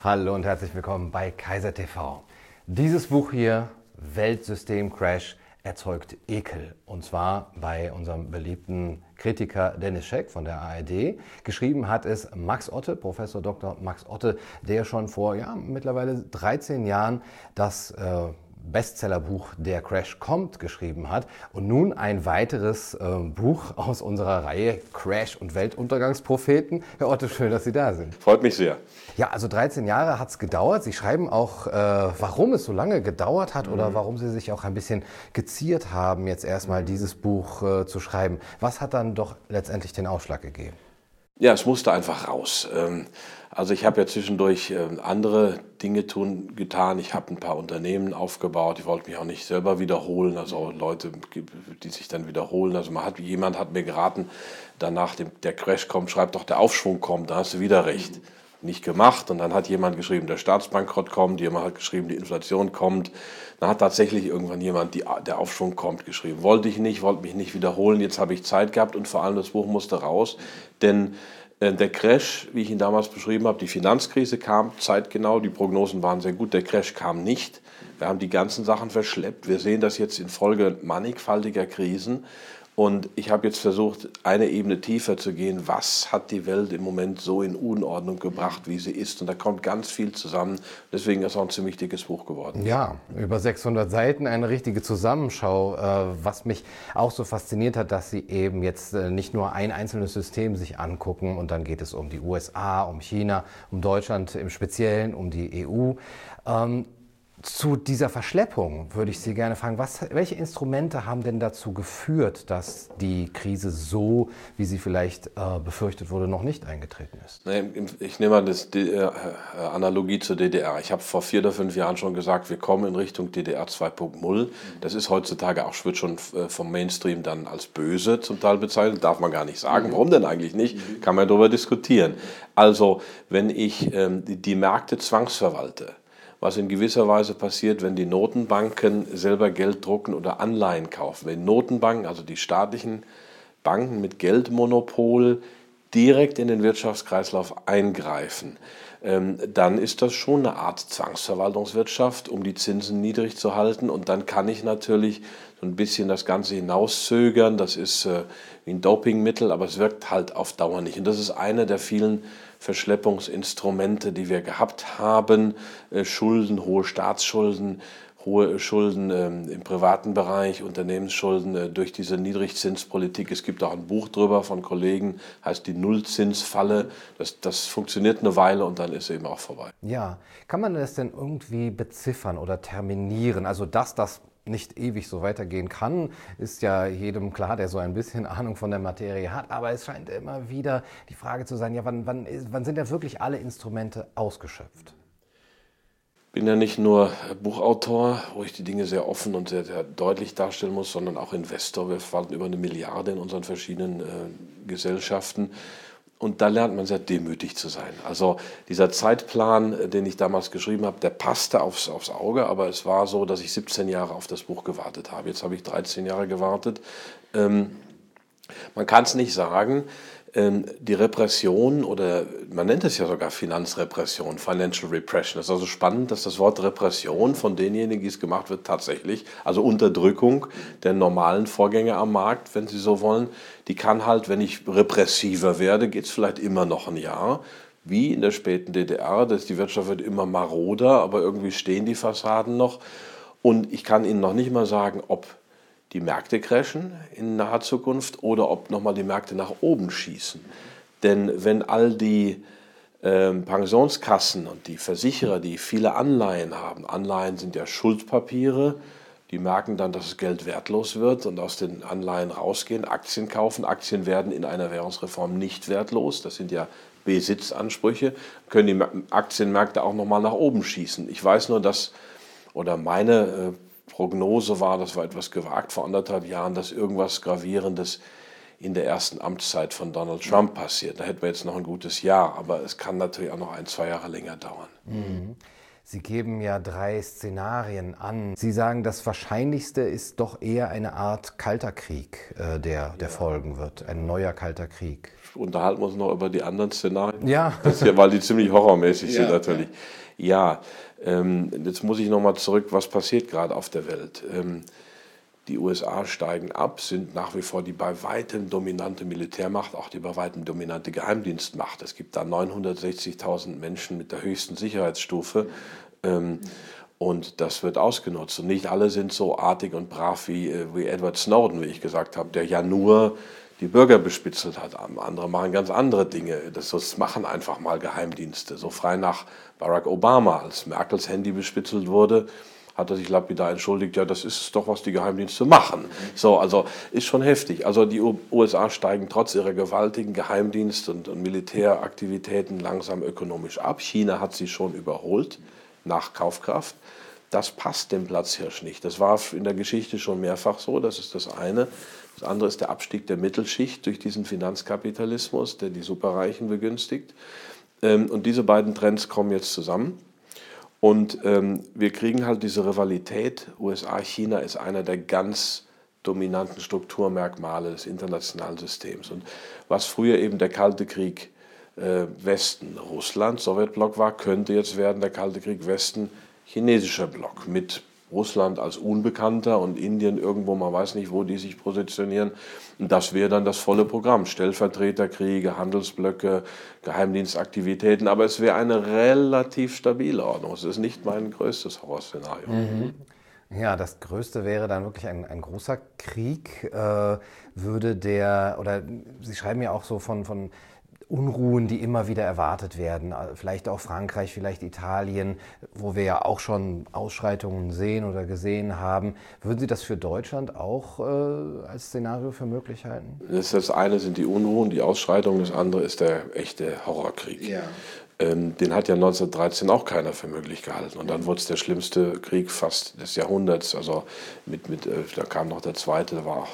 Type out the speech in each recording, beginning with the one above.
Hallo und herzlich willkommen bei Kaiser TV. Dieses Buch hier, Weltsystem Crash, erzeugt Ekel. Und zwar bei unserem beliebten Kritiker Dennis Scheck von der ARD. Geschrieben hat es Max Otte, Professor Dr. Max Otte, der schon vor ja, mittlerweile 13 Jahren das äh, Bestsellerbuch Der Crash kommt geschrieben hat und nun ein weiteres äh, Buch aus unserer Reihe Crash und Weltuntergangspropheten. Herr Otto, schön, dass Sie da sind. Freut mich sehr. Ja, also 13 Jahre hat es gedauert. Sie schreiben auch, äh, warum es so lange gedauert hat mhm. oder warum Sie sich auch ein bisschen geziert haben, jetzt erstmal dieses Buch äh, zu schreiben. Was hat dann doch letztendlich den Ausschlag gegeben? Ja, es musste einfach raus. Ähm, also ich habe ja zwischendurch ähm, andere Dinge tun, getan. Ich habe ein paar Unternehmen aufgebaut. Ich wollte mich auch nicht selber wiederholen. Also Leute, die sich dann wiederholen. Also man hat, jemand hat mir geraten, danach der Crash kommt, schreibt doch der Aufschwung kommt. Da hast du wieder recht nicht gemacht. Und dann hat jemand geschrieben, der Staatsbankrott kommt, jemand hat geschrieben, die Inflation kommt. Dann hat tatsächlich irgendwann jemand, die, der Aufschwung kommt, geschrieben. Wollte ich nicht, wollte mich nicht wiederholen, jetzt habe ich Zeit gehabt und vor allem das Buch musste raus. Denn der Crash, wie ich ihn damals beschrieben habe, die Finanzkrise kam zeitgenau, die Prognosen waren sehr gut, der Crash kam nicht. Wir haben die ganzen Sachen verschleppt. Wir sehen das jetzt infolge mannigfaltiger Krisen. Und ich habe jetzt versucht, eine Ebene tiefer zu gehen. Was hat die Welt im Moment so in Unordnung gebracht, wie sie ist? Und da kommt ganz viel zusammen. Deswegen ist auch ein ziemlich dickes Buch geworden. Ja, über 600 Seiten, eine richtige Zusammenschau. Äh, was mich auch so fasziniert hat, dass Sie eben jetzt äh, nicht nur ein einzelnes System sich angucken und dann geht es um die USA, um China, um Deutschland im Speziellen, um die EU ähm, zu dieser Verschleppung würde ich Sie gerne fragen, was, welche Instrumente haben denn dazu geführt, dass die Krise so, wie sie vielleicht äh, befürchtet wurde, noch nicht eingetreten ist? Ich nehme mal das die, äh, Analogie zur DDR. Ich habe vor vier oder fünf Jahren schon gesagt, wir kommen in Richtung DDR 2.0. Das ist heutzutage auch, wird schon äh, vom Mainstream dann als böse zum Teil bezeichnet, darf man gar nicht sagen. Mhm. Warum denn eigentlich nicht? Mhm. Kann man darüber diskutieren. Also, wenn ich ähm, die, die Märkte zwangsverwalte, was in gewisser Weise passiert, wenn die Notenbanken selber Geld drucken oder Anleihen kaufen. Wenn Notenbanken, also die staatlichen Banken mit Geldmonopol, direkt in den Wirtschaftskreislauf eingreifen, ähm, dann ist das schon eine Art Zwangsverwaltungswirtschaft, um die Zinsen niedrig zu halten. Und dann kann ich natürlich so ein bisschen das Ganze hinauszögern. Das ist äh, wie ein Dopingmittel, aber es wirkt halt auf Dauer nicht. Und das ist eine der vielen Verschleppungsinstrumente, die wir gehabt haben. Äh, Schulden, hohe Staatsschulden, hohe Schulden ähm, im privaten Bereich, Unternehmensschulden äh, durch diese Niedrigzinspolitik. Es gibt auch ein Buch drüber von Kollegen, heißt die Nullzinsfalle. Das, das funktioniert eine Weile und dann ist es eben auch vorbei. Ja, kann man das denn irgendwie beziffern oder terminieren? Also dass das nicht ewig so weitergehen kann, ist ja jedem klar, der so ein bisschen Ahnung von der Materie hat. Aber es scheint immer wieder die Frage zu sein, ja, wann, wann, wann sind denn wirklich alle Instrumente ausgeschöpft? Ich bin ja nicht nur Buchautor, wo ich die Dinge sehr offen und sehr, sehr deutlich darstellen muss, sondern auch Investor. Wir verwalten über eine Milliarde in unseren verschiedenen äh, Gesellschaften. Und da lernt man sehr demütig zu sein. Also dieser Zeitplan, äh, den ich damals geschrieben habe, der passte aufs, aufs Auge, aber es war so, dass ich 17 Jahre auf das Buch gewartet habe. Jetzt habe ich 13 Jahre gewartet. Ähm, man kann es nicht sagen, die Repression oder man nennt es ja sogar Finanzrepression, Financial Repression. Es ist also spannend, dass das Wort Repression von denjenigen, die es gemacht wird, tatsächlich, also Unterdrückung der normalen Vorgänge am Markt, wenn Sie so wollen, die kann halt, wenn ich repressiver werde, geht es vielleicht immer noch ein Jahr. Wie in der späten DDR, dass die Wirtschaft wird immer maroder, aber irgendwie stehen die Fassaden noch. Und ich kann Ihnen noch nicht mal sagen, ob die Märkte crashen in naher Zukunft oder ob nochmal die Märkte nach oben schießen. Denn wenn all die äh, Pensionskassen und die Versicherer, die viele Anleihen haben, Anleihen sind ja Schuldpapiere, die merken dann, dass das Geld wertlos wird und aus den Anleihen rausgehen, Aktien kaufen. Aktien werden in einer Währungsreform nicht wertlos. Das sind ja Besitzansprüche. Können die Aktienmärkte auch nochmal nach oben schießen. Ich weiß nur, dass, oder meine äh, Prognose war, das war etwas gewagt vor anderthalb Jahren, dass irgendwas Gravierendes in der ersten Amtszeit von Donald Trump passiert. Da hätten wir jetzt noch ein gutes Jahr, aber es kann natürlich auch noch ein, zwei Jahre länger dauern. Mhm. Sie geben ja drei Szenarien an. Sie sagen, das Wahrscheinlichste ist doch eher eine Art kalter Krieg, äh, der, der ja. folgen wird. Ein neuer kalter Krieg. Unterhalten wir uns noch über die anderen Szenarien? Ja. Das ja weil die ziemlich horrormäßig ja. sind natürlich. Ja, ähm, jetzt muss ich nochmal zurück, was passiert gerade auf der Welt? Ähm, die USA steigen ab, sind nach wie vor die bei weitem dominante Militärmacht, auch die bei weitem dominante Geheimdienstmacht. Es gibt da 960.000 Menschen mit der höchsten Sicherheitsstufe. Ähm, und das wird ausgenutzt. Und nicht alle sind so artig und brav wie, äh, wie Edward Snowden, wie ich gesagt habe, der ja nur die Bürger bespitzelt hat. Andere machen ganz andere Dinge. Das, machen einfach mal Geheimdienste. So frei nach Barack Obama, als Merkels Handy bespitzelt wurde, hat er sich lapidar entschuldigt, ja, das ist doch, was die Geheimdienste machen. So, also ist schon heftig. Also die USA steigen trotz ihrer gewaltigen Geheimdienst- und, und Militäraktivitäten langsam ökonomisch ab. China hat sie schon überholt nach Kaufkraft. Das passt dem Platzhirsch nicht. Das war in der Geschichte schon mehrfach so, das ist das eine. Das andere ist der Abstieg der Mittelschicht durch diesen Finanzkapitalismus, der die Superreichen begünstigt. Ähm, und diese beiden Trends kommen jetzt zusammen. Und ähm, wir kriegen halt diese Rivalität. USA-China ist einer der ganz dominanten Strukturmerkmale des internationalen Systems. Und was früher eben der Kalte Krieg äh, Westen Russland, Sowjetblock war, könnte jetzt werden der Kalte Krieg Westen chinesischer Block mit Russland als Unbekannter und Indien irgendwo, man weiß nicht, wo die sich positionieren. Und das wäre dann das volle Programm. Stellvertreterkriege, Handelsblöcke, Geheimdienstaktivitäten. Aber es wäre eine relativ stabile Ordnung. Es ist nicht mein größtes Horrorszenario. Mhm. Ja, das Größte wäre dann wirklich ein, ein großer Krieg. Äh, würde der, oder Sie schreiben ja auch so von, von Unruhen, die immer wieder erwartet werden. Äh, vielleicht auch Frankreich, vielleicht Italien, wo wir ja auch schon Ausschreitungen sehen oder gesehen haben. Würden Sie das für Deutschland auch äh, als Szenario für möglich halten? Das, das eine sind die Unruhen, die Ausschreitungen, das andere ist der echte Horrorkrieg. Ja. Ähm, den hat ja 1913 auch keiner für möglich gehalten. Und dann wurde es der schlimmste Krieg fast des Jahrhunderts. Also mit, mit, äh, da kam noch der zweite, der war auch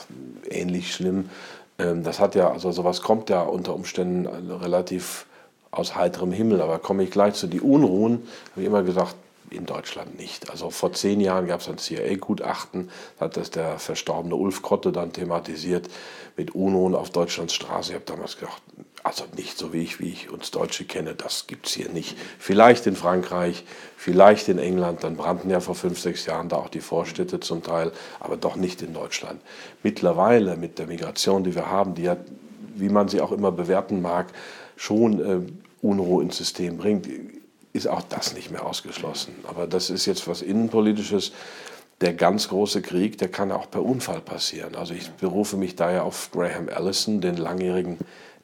ähnlich schlimm. Ähm, das hat ja, also sowas kommt ja unter Umständen relativ aus heiterem Himmel. Aber komme ich gleich zu die Unruhen, habe ich immer gesagt, in Deutschland nicht. Also vor zehn Jahren gab es ein CIA-Gutachten, hat das der verstorbene Ulf Krotte dann thematisiert mit Unruhen auf Deutschlands Straße. Ich habe damals gedacht, also nicht so wie ich, wie ich uns Deutsche kenne, das gibt es hier nicht. Vielleicht in Frankreich, vielleicht in England, dann brannten ja vor fünf, sechs Jahren da auch die Vorstädte zum Teil, aber doch nicht in Deutschland. Mittlerweile mit der Migration, die wir haben, die ja, wie man sie auch immer bewerten mag, schon äh, Unruhe ins System bringt, ist auch das nicht mehr ausgeschlossen. Aber das ist jetzt was Innenpolitisches. Der ganz große Krieg, der kann auch per Unfall passieren. Also ich berufe mich daher auf Graham Allison, den langjährigen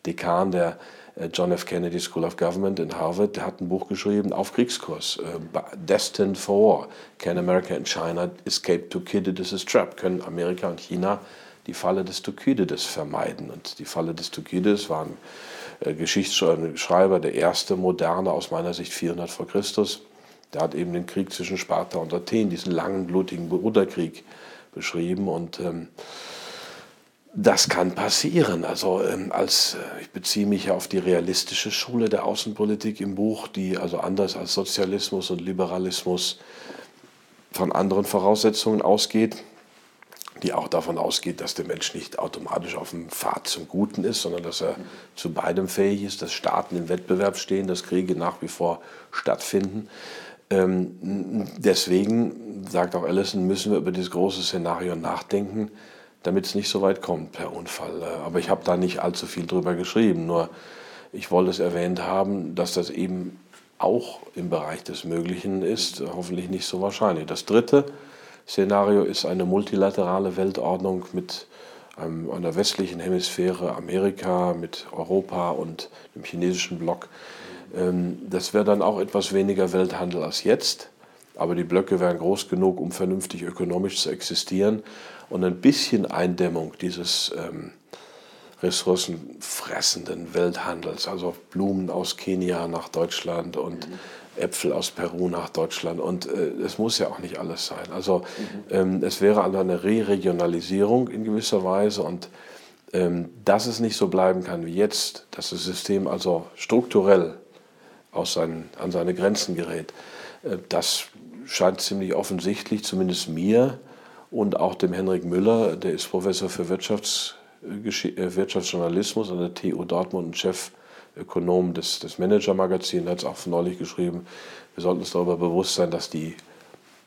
Dekan der äh, John F. Kennedy School of Government in Harvard, der hat ein Buch geschrieben auf Kriegskurs, äh, Destined for War. Can America and China escape Thucydides' trap? Können Amerika und China die Falle des Thukydides vermeiden? Und die Falle des Thukydides war ein äh, Geschichtsschreiber, der erste moderne aus meiner Sicht 400 vor Christus. Der hat eben den Krieg zwischen Sparta und Athen, diesen langen, blutigen Bruderkrieg beschrieben und ähm, das kann passieren. Also ähm, als äh, ich beziehe mich ja auf die realistische Schule der Außenpolitik im Buch, die also anders als Sozialismus und Liberalismus von anderen Voraussetzungen ausgeht, die auch davon ausgeht, dass der Mensch nicht automatisch auf dem Pfad zum Guten ist, sondern dass er zu beidem fähig ist, dass Staaten im Wettbewerb stehen, dass Kriege nach wie vor stattfinden. Ähm, deswegen, sagt auch Allison, müssen wir über dieses große Szenario nachdenken damit es nicht so weit kommt per Unfall. Äh, aber ich habe da nicht allzu viel drüber geschrieben. Nur ich wollte es erwähnt haben, dass das eben auch im Bereich des Möglichen ist, hoffentlich nicht so wahrscheinlich. Das dritte Szenario ist eine multilaterale Weltordnung mit einem, einer westlichen Hemisphäre, Amerika, mit Europa und dem chinesischen Block. Ähm, das wäre dann auch etwas weniger Welthandel als jetzt, aber die Blöcke wären groß genug, um vernünftig ökonomisch zu existieren und ein bisschen Eindämmung dieses ähm, ressourcenfressenden Welthandels, also Blumen aus Kenia nach Deutschland und mhm. Äpfel aus Peru nach Deutschland. Und es äh, muss ja auch nicht alles sein. Also mhm. ähm, es wäre eine Re-Regionalisierung in gewisser Weise und ähm, dass es nicht so bleiben kann wie jetzt, dass das System also strukturell aus seinen, an seine Grenzen gerät. Äh, das scheint ziemlich offensichtlich, zumindest mir und auch dem Henrik Müller, der ist Professor für Wirtschafts, äh, Wirtschaftsjournalismus an der TU Dortmund und Chefökonom des, des Manager-Magazins, hat es auch neulich geschrieben, wir sollten uns darüber bewusst sein, dass die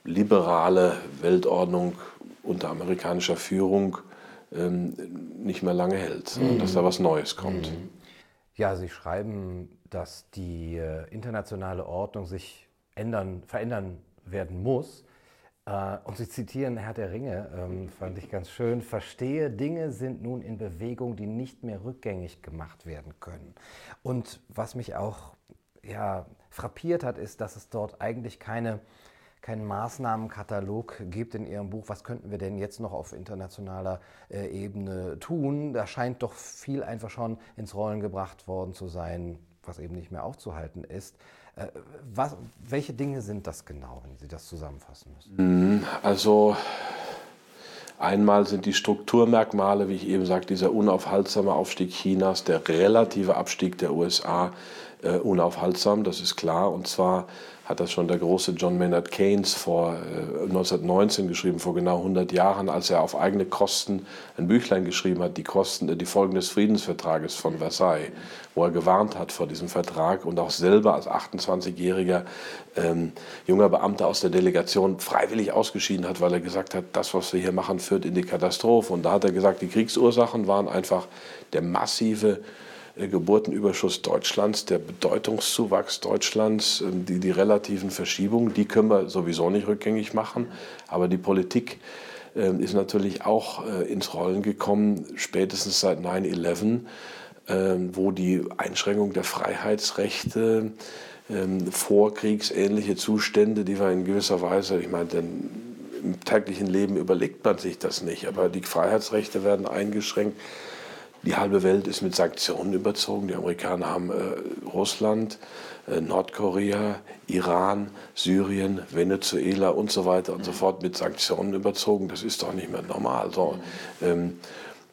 liberale Weltordnung unter amerikanischer Führung ähm, nicht mehr lange hält, mhm. dass da was Neues kommt. Mhm. Ja, Sie schreiben, dass die äh, internationale Ordnung sich ändern, verändern werden muss. Äh, und Sie zitieren Herr der Ringe, ähm, fand ich ganz schön. Verstehe, Dinge sind nun in Bewegung, die nicht mehr rückgängig gemacht werden können. Und was mich auch ja, frappiert hat, ist, dass es dort eigentlich keine keinen Maßnahmenkatalog gibt in Ihrem Buch. Was könnten wir denn jetzt noch auf internationaler äh, Ebene tun? Da scheint doch viel einfach schon ins Rollen gebracht worden zu sein, was eben nicht mehr aufzuhalten ist. Äh, was, welche Dinge sind das genau, wenn Sie das zusammenfassen müssen? Mhm, also einmal sind die Strukturmerkmale, wie ich eben sagte, dieser unaufhaltsame Aufstieg Chinas, der relative Abstieg der USA äh, unaufhaltsam, das ist klar. Und zwar hat das schon der große John Maynard Keynes vor äh, 1919 geschrieben, vor genau 100 Jahren, als er auf eigene Kosten ein Büchlein geschrieben hat, die Kosten, äh, die Folgen des Friedensvertrages von Versailles, wo er gewarnt hat vor diesem Vertrag und auch selber als 28-jähriger ähm, junger Beamter aus der Delegation freiwillig ausgeschieden hat, weil er gesagt hat, das, was wir hier machen, führt in die Katastrophe. Und da hat er gesagt, die Kriegsursachen waren einfach der massive äh, Geburtenüberschuss Deutschlands, der Bedeutungszuwachs Deutschlands, ähm, die, die relativen Verschiebungen, die können wir sowieso nicht rückgängig machen. Aber die Politik ähm, ist natürlich auch äh, ins Rollen gekommen, spätestens seit 9-11, ähm, wo die Einschränkung der Freiheitsrechte, vorkriegsähnliche Zustände, die wir in gewisser Weise, ich meine, denn im täglichen Leben überlegt man sich das nicht, aber die Freiheitsrechte werden eingeschränkt. Die halbe Welt ist mit Sanktionen überzogen. Die Amerikaner haben äh, Russland, äh, Nordkorea, Iran, Syrien, Venezuela und so weiter und so fort mit Sanktionen überzogen. Das ist doch nicht mehr normal. So, ähm,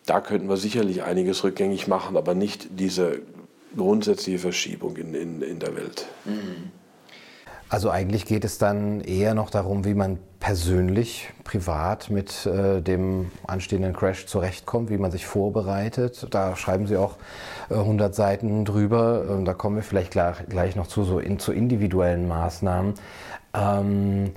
da könnten wir sicherlich einiges rückgängig machen, aber nicht diese grundsätzliche Verschiebung in, in, in der Welt. Also eigentlich geht es dann eher noch darum, wie man persönlich, privat mit äh, dem anstehenden Crash zurechtkommt, wie man sich vorbereitet. Da schreiben Sie auch äh, 100 Seiten drüber. Ähm, da kommen wir vielleicht gleich, gleich noch zu, so in, zu individuellen Maßnahmen. Ähm,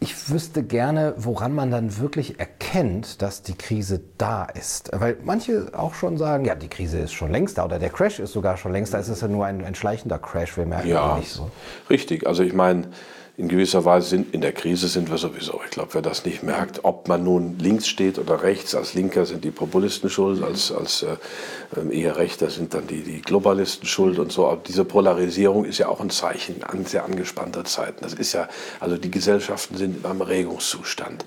ich wüsste gerne, woran man dann wirklich erkennt, dass die Krise da ist. Weil manche auch schon sagen, ja, die Krise ist schon längst da oder der Crash ist sogar schon längst da. Es ist ja nur ein, ein schleichender Crash, wir merken ja, nicht so. Richtig, also ich meine, in gewisser Weise sind in der Krise sind wir sowieso. Ich glaube, wer das nicht merkt, ob man nun links steht oder rechts, als Linker sind die Populisten schuld, als, als äh, ähm, eher Rechter sind dann die, die Globalisten schuld und so. Aber diese Polarisierung ist ja auch ein Zeichen an sehr angespannter Zeiten. Das ist ja, also die Gesellschaften sind in einem Regungszustand.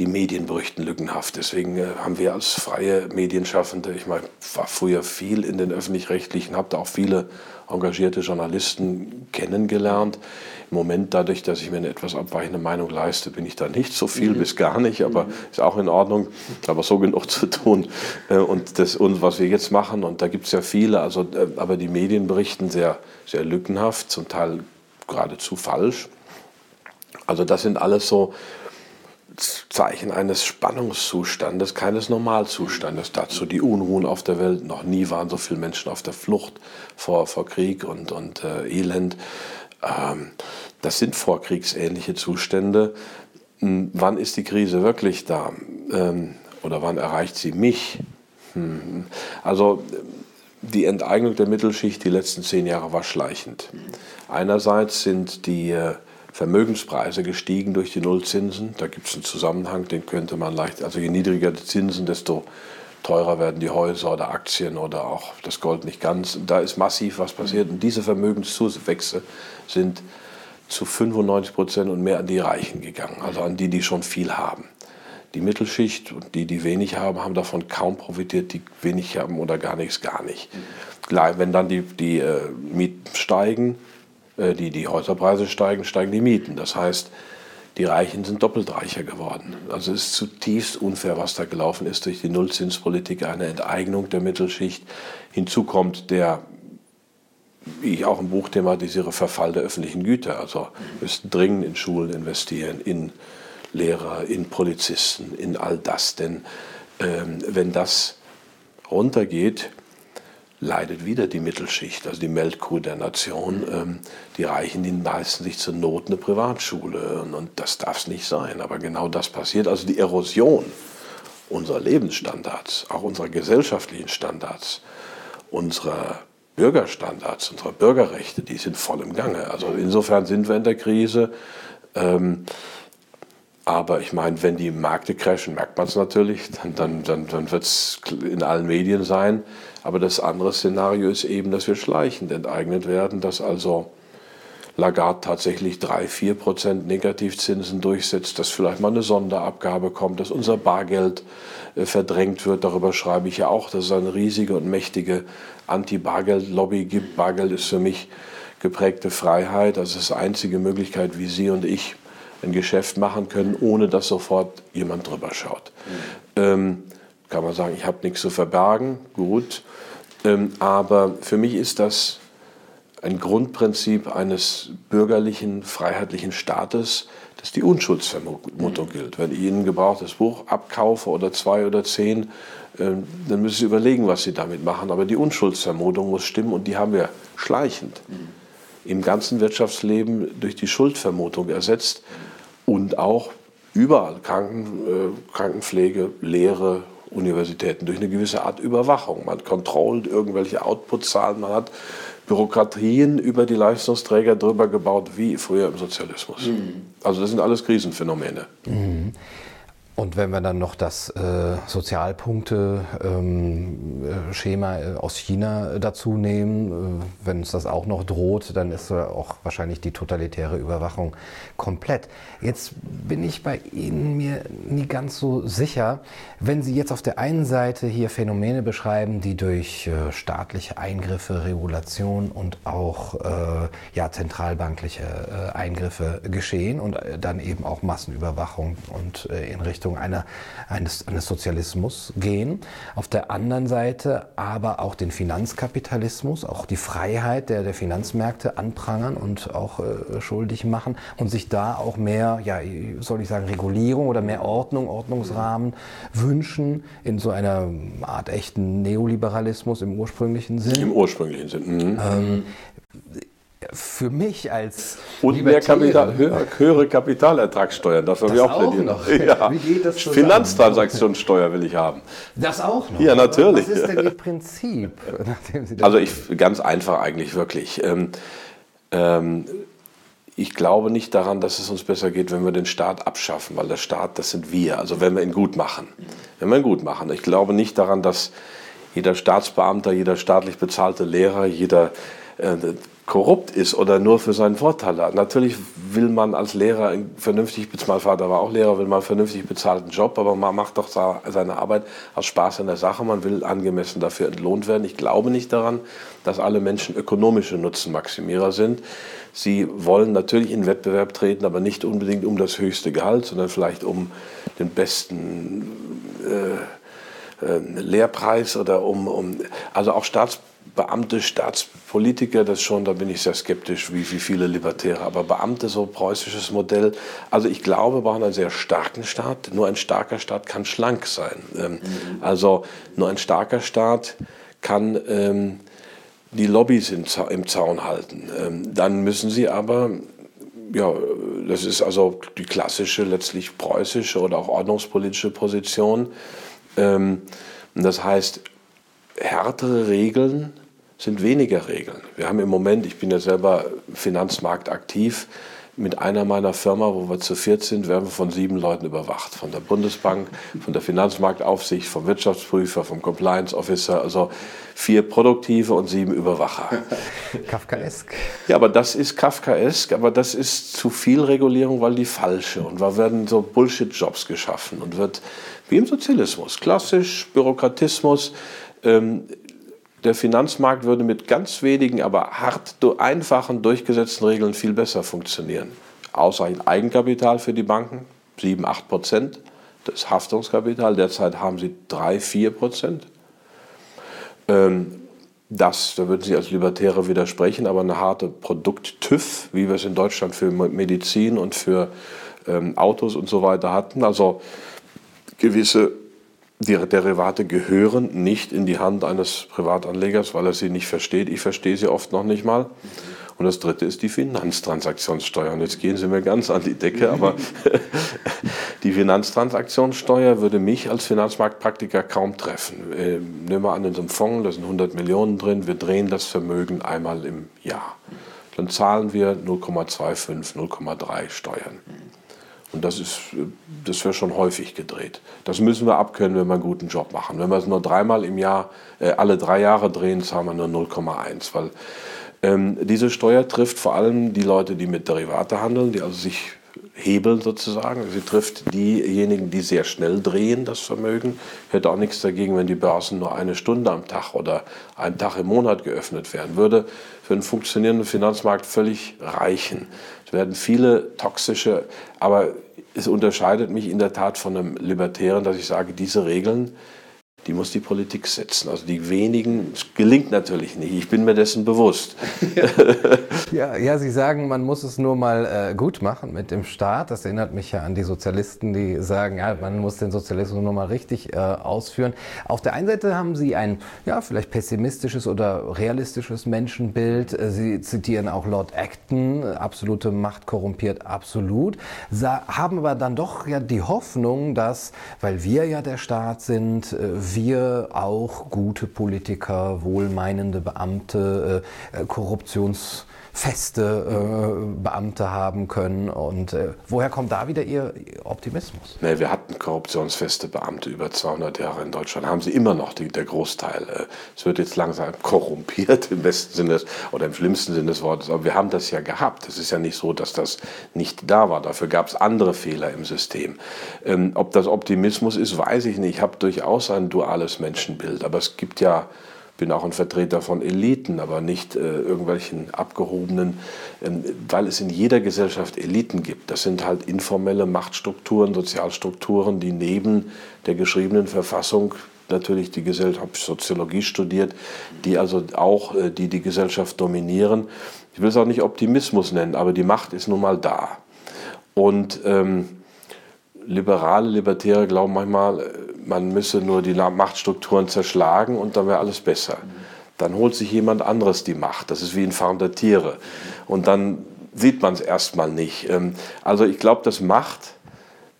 Die Medien berichten lückenhaft. Deswegen äh, haben wir als freie Medienschaffende, ich meine, war früher viel in den öffentlich-rechtlichen, habe da auch viele engagierte Journalisten kennengelernt. Im Moment, dadurch, dass ich mir eine etwas abweichende Meinung leiste, bin ich da nicht so viel mhm. bis gar nicht, aber mhm. ist auch in Ordnung, aber so genug zu tun. Äh, und das, und was wir jetzt machen, und da gibt es ja viele, also, äh, aber die Medien berichten sehr, sehr lückenhaft, zum Teil geradezu falsch. Also das sind alles so Zeichen eines Spannungszustandes, keines Normalzustandes. Dazu die Unruhen auf der Welt. Noch nie waren so viele Menschen auf der Flucht vor, vor Krieg und, und äh, Elend. Ähm, das sind vorkriegsähnliche Zustände. Hm, wann ist die Krise wirklich da? Ähm, oder wann erreicht sie mich? Hm. Also die Enteignung der Mittelschicht die letzten zehn Jahre war schleichend. Einerseits sind die äh, Vermögenspreise gestiegen durch die Nullzinsen. Da gibt es einen Zusammenhang, den könnte man leicht, also je niedriger die Zinsen, desto teurer werden die Häuser oder Aktien oder auch das Gold nicht ganz. Da ist massiv was passiert. Und diese Vermögenszuwächse sind zu 95 Prozent und mehr an die Reichen gegangen, also an die, die schon viel haben. Die Mittelschicht und die, die wenig haben, haben davon kaum profitiert, die wenig haben oder gar nichts, gar nicht. Wenn dann die, die äh, Mieten steigen, äh, die, die Häuserpreise steigen, steigen die Mieten. Das heißt, die Reichen sind doppelt reicher geworden. Also es ist zutiefst unfair, was da gelaufen ist durch die Nullzinspolitik, eine Enteignung der Mittelschicht. Hinzu kommt der wie ich auch im Buch thematisiere, Verfall der öffentlichen Güter. Also wir müssen dringend in Schulen investieren, in Lehrer, in Polizisten, in all das. Denn ähm, wenn das runtergeht, leidet wieder die Mittelschicht, also die Melkkuh der Nation. Ähm, die Reichen, die leisten sich zur Not eine Privatschule. Und das darf es nicht sein. Aber genau das passiert. Also die Erosion unserer Lebensstandards, auch unserer gesellschaftlichen Standards, unserer Bürgerstandards, unserer Bürgerrechte, die sind voll im Gange. Also insofern sind wir in der Krise. Ähm, aber ich meine, wenn die Märkte crashen, merkt man es natürlich, dann, dann, dann, dann wird es in allen Medien sein. Aber das andere Szenario ist eben, dass wir schleichend enteignet werden, dass also Lagarde tatsächlich 3, 4 Prozent Negativzinsen durchsetzt, dass vielleicht mal eine Sonderabgabe kommt, dass unser Bargeld äh, verdrängt wird. Darüber schreibe ich ja auch, dass es eine riesige und mächtige Anti-Bargeld-Lobby gibt. Bargeld ist für mich geprägte Freiheit. Das ist die einzige Möglichkeit, wie Sie und ich ein Geschäft machen können, ohne dass sofort jemand drüber schaut. Mhm. Ähm, kann man sagen, ich habe nichts zu verbergen, gut. Ähm, aber für mich ist das ein Grundprinzip eines bürgerlichen, freiheitlichen Staates, dass die Unschuldsvermutung gilt. Wenn ich Ihnen ein gebrauchtes Buch abkaufe oder zwei oder zehn, ähm, dann müssen Sie überlegen, was Sie damit machen. Aber die Unschuldsvermutung muss stimmen und die haben wir schleichend im ganzen Wirtschaftsleben durch die Schuldvermutung ersetzt und auch überall Kranken, äh, Krankenpflege, Lehre, Universitäten durch eine gewisse Art Überwachung. Man kontrollt irgendwelche Outputzahlen, man hat Bürokratien über die Leistungsträger drüber gebaut, wie früher im Sozialismus. Mhm. Also das sind alles Krisenphänomene. Mhm. Und wenn wir dann noch das äh, Sozialpunkte-Schema ähm, äh, aus China dazu nehmen, äh, wenn uns das auch noch droht, dann ist auch wahrscheinlich die totalitäre Überwachung komplett. Jetzt bin ich bei Ihnen mir nie ganz so sicher, wenn Sie jetzt auf der einen Seite hier Phänomene beschreiben, die durch äh, staatliche Eingriffe, Regulation und auch äh, ja, zentralbankliche äh, Eingriffe geschehen und dann eben auch Massenüberwachung und in Richtung Richtung einer, eines, eines Sozialismus gehen. Auf der anderen Seite aber auch den Finanzkapitalismus, auch die Freiheit der, der Finanzmärkte anprangern und auch äh, schuldig machen und sich da auch mehr, ja, soll ich sagen, Regulierung oder mehr Ordnung, Ordnungsrahmen wünschen in so einer Art echten Neoliberalismus im ursprünglichen Sinn. Im ursprünglichen Sinn. Mhm. Ähm, für mich als und mehr Kapital, höhere, höhere Kapitalertragssteuern, das haben wir auch plädiert. Noch. Ja. Wie geht das Finanztransaktionssteuer will ich haben. Das auch noch. Ja, natürlich. Was ist denn Ihr Prinzip? also ich ganz einfach eigentlich wirklich. Ähm, ähm, ich glaube nicht daran, dass es uns besser geht, wenn wir den Staat abschaffen, weil der Staat, das sind wir. Also wenn wir ihn gut machen. Wenn wir ihn gut machen. Ich glaube nicht daran, dass jeder Staatsbeamter, jeder staatlich bezahlte Lehrer, jeder äh, korrupt ist oder nur für seinen Vorteil hat. Natürlich will man als Lehrer vernünftig, mein Vater war auch Lehrer, will man einen vernünftig bezahlten Job, aber man macht doch seine Arbeit aus Spaß an der Sache, man will angemessen dafür entlohnt werden. Ich glaube nicht daran, dass alle Menschen ökonomische Nutzenmaximierer sind. Sie wollen natürlich in Wettbewerb treten, aber nicht unbedingt um das höchste Gehalt, sondern vielleicht um den besten äh, äh, Lehrpreis oder um, um also auch Staatsbeamte Beamte, Staatspolitiker, das schon, da bin ich sehr skeptisch, wie, wie viele Libertäre. Aber Beamte, so preußisches Modell. Also ich glaube, wir brauchen einen sehr starken Staat. Nur ein starker Staat kann schlank sein. Ähm, mhm. Also nur ein starker Staat kann ähm, die Lobbys im, im Zaun halten. Ähm, dann müssen sie aber ja, das ist also die klassische, letztlich preußische oder auch ordnungspolitische Position. Ähm, das heißt, härtere Regeln sind weniger Regeln. Wir haben im Moment, ich bin ja selber Finanzmarkt aktiv, mit einer meiner Firma, wo wir zu viert sind, werden wir von sieben Leuten überwacht. Von der Bundesbank, von der Finanzmarktaufsicht, vom Wirtschaftsprüfer, vom Compliance Officer. Also vier Produktive und sieben Überwacher. Kafkaesk. Ja, aber das ist Kafkaesk, aber das ist zu viel Regulierung, weil die falsche. Und da werden so Bullshit-Jobs geschaffen und wird wie im Sozialismus, klassisch Bürokratismus. Ähm, der Finanzmarkt würde mit ganz wenigen, aber hart einfachen, durchgesetzten Regeln viel besser funktionieren. Ausreichend Eigenkapital für die Banken, 7, 8 Prozent. Das Haftungskapital, derzeit haben sie 3, 4 Prozent. Ähm, das, da würden Sie als Libertäre widersprechen, aber eine harte Produkt-TÜV, wie wir es in Deutschland für Medizin und für ähm, Autos und so weiter hatten. Also gewisse die Derivate gehören nicht in die Hand eines Privatanlegers, weil er sie nicht versteht. Ich verstehe sie oft noch nicht mal. Und das dritte ist die Finanztransaktionssteuer. Und jetzt gehen Sie mir ganz an die Decke, aber die Finanztransaktionssteuer würde mich als Finanzmarktpraktiker kaum treffen. Äh, nehmen wir an, in so einem Fonds, da sind 100 Millionen drin, wir drehen das Vermögen einmal im Jahr. Dann zahlen wir 0,25, 0,3 Steuern. Und das ist, das wäre schon häufig gedreht. Das müssen wir abkönnen, wenn wir einen guten Job machen. Wenn wir es nur dreimal im Jahr, äh, alle drei Jahre drehen, zahlen wir nur 0,1. Weil ähm, diese Steuer trifft vor allem die Leute, die mit Derivate handeln, die also sich hebeln sozusagen. Sie trifft diejenigen, die sehr schnell drehen, das Vermögen. Hätte auch nichts dagegen, wenn die Börsen nur eine Stunde am Tag oder einen Tag im Monat geöffnet werden. Würde für einen funktionierenden Finanzmarkt völlig reichen. Es werden viele toxische, aber es unterscheidet mich in der Tat von einem Libertären, dass ich sage, diese Regeln die muss die Politik setzen. Also die wenigen, es gelingt natürlich nicht, ich bin mir dessen bewusst. Ja, ja, Sie sagen, man muss es nur mal äh, gut machen mit dem Staat. Das erinnert mich ja an die Sozialisten, die sagen, ja, man muss den Sozialismus nur mal richtig äh, ausführen. Auf der einen Seite haben Sie ein, ja, vielleicht pessimistisches oder realistisches Menschenbild. Äh, Sie zitieren auch Lord Acton, absolute Macht korrumpiert absolut, Sa haben aber dann doch ja die Hoffnung, dass, weil wir ja der Staat sind, äh, wir auch gute Politiker, wohlmeinende Beamte, äh, äh Korruptions feste äh, Beamte haben können. Und äh, woher kommt da wieder Ihr Optimismus? Nee, wir hatten korruptionsfeste Beamte über 200 Jahre in Deutschland, haben sie immer noch, die, der Großteil. Äh, es wird jetzt langsam korrumpiert im besten Sinne oder im schlimmsten Sinne des Wortes, aber wir haben das ja gehabt. Es ist ja nicht so, dass das nicht da war. Dafür gab es andere Fehler im System. Ähm, ob das Optimismus ist, weiß ich nicht. Ich habe durchaus ein duales Menschenbild, aber es gibt ja bin auch ein Vertreter von Eliten, aber nicht äh, irgendwelchen abgehobenen, ähm, weil es in jeder Gesellschaft Eliten gibt. Das sind halt informelle Machtstrukturen, Sozialstrukturen, die neben der geschriebenen Verfassung natürlich die Gesellschaft Soziologie studiert, die also auch äh, die die Gesellschaft dominieren. Ich will es auch nicht Optimismus nennen, aber die Macht ist nun mal da. Und ähm, Liberale, Libertäre glauben manchmal, äh, man müsse nur die Machtstrukturen zerschlagen und dann wäre alles besser. Dann holt sich jemand anderes die Macht. Das ist wie ein Farm der Tiere. Und dann sieht man es erstmal nicht. Ähm, also ich glaube, dass Macht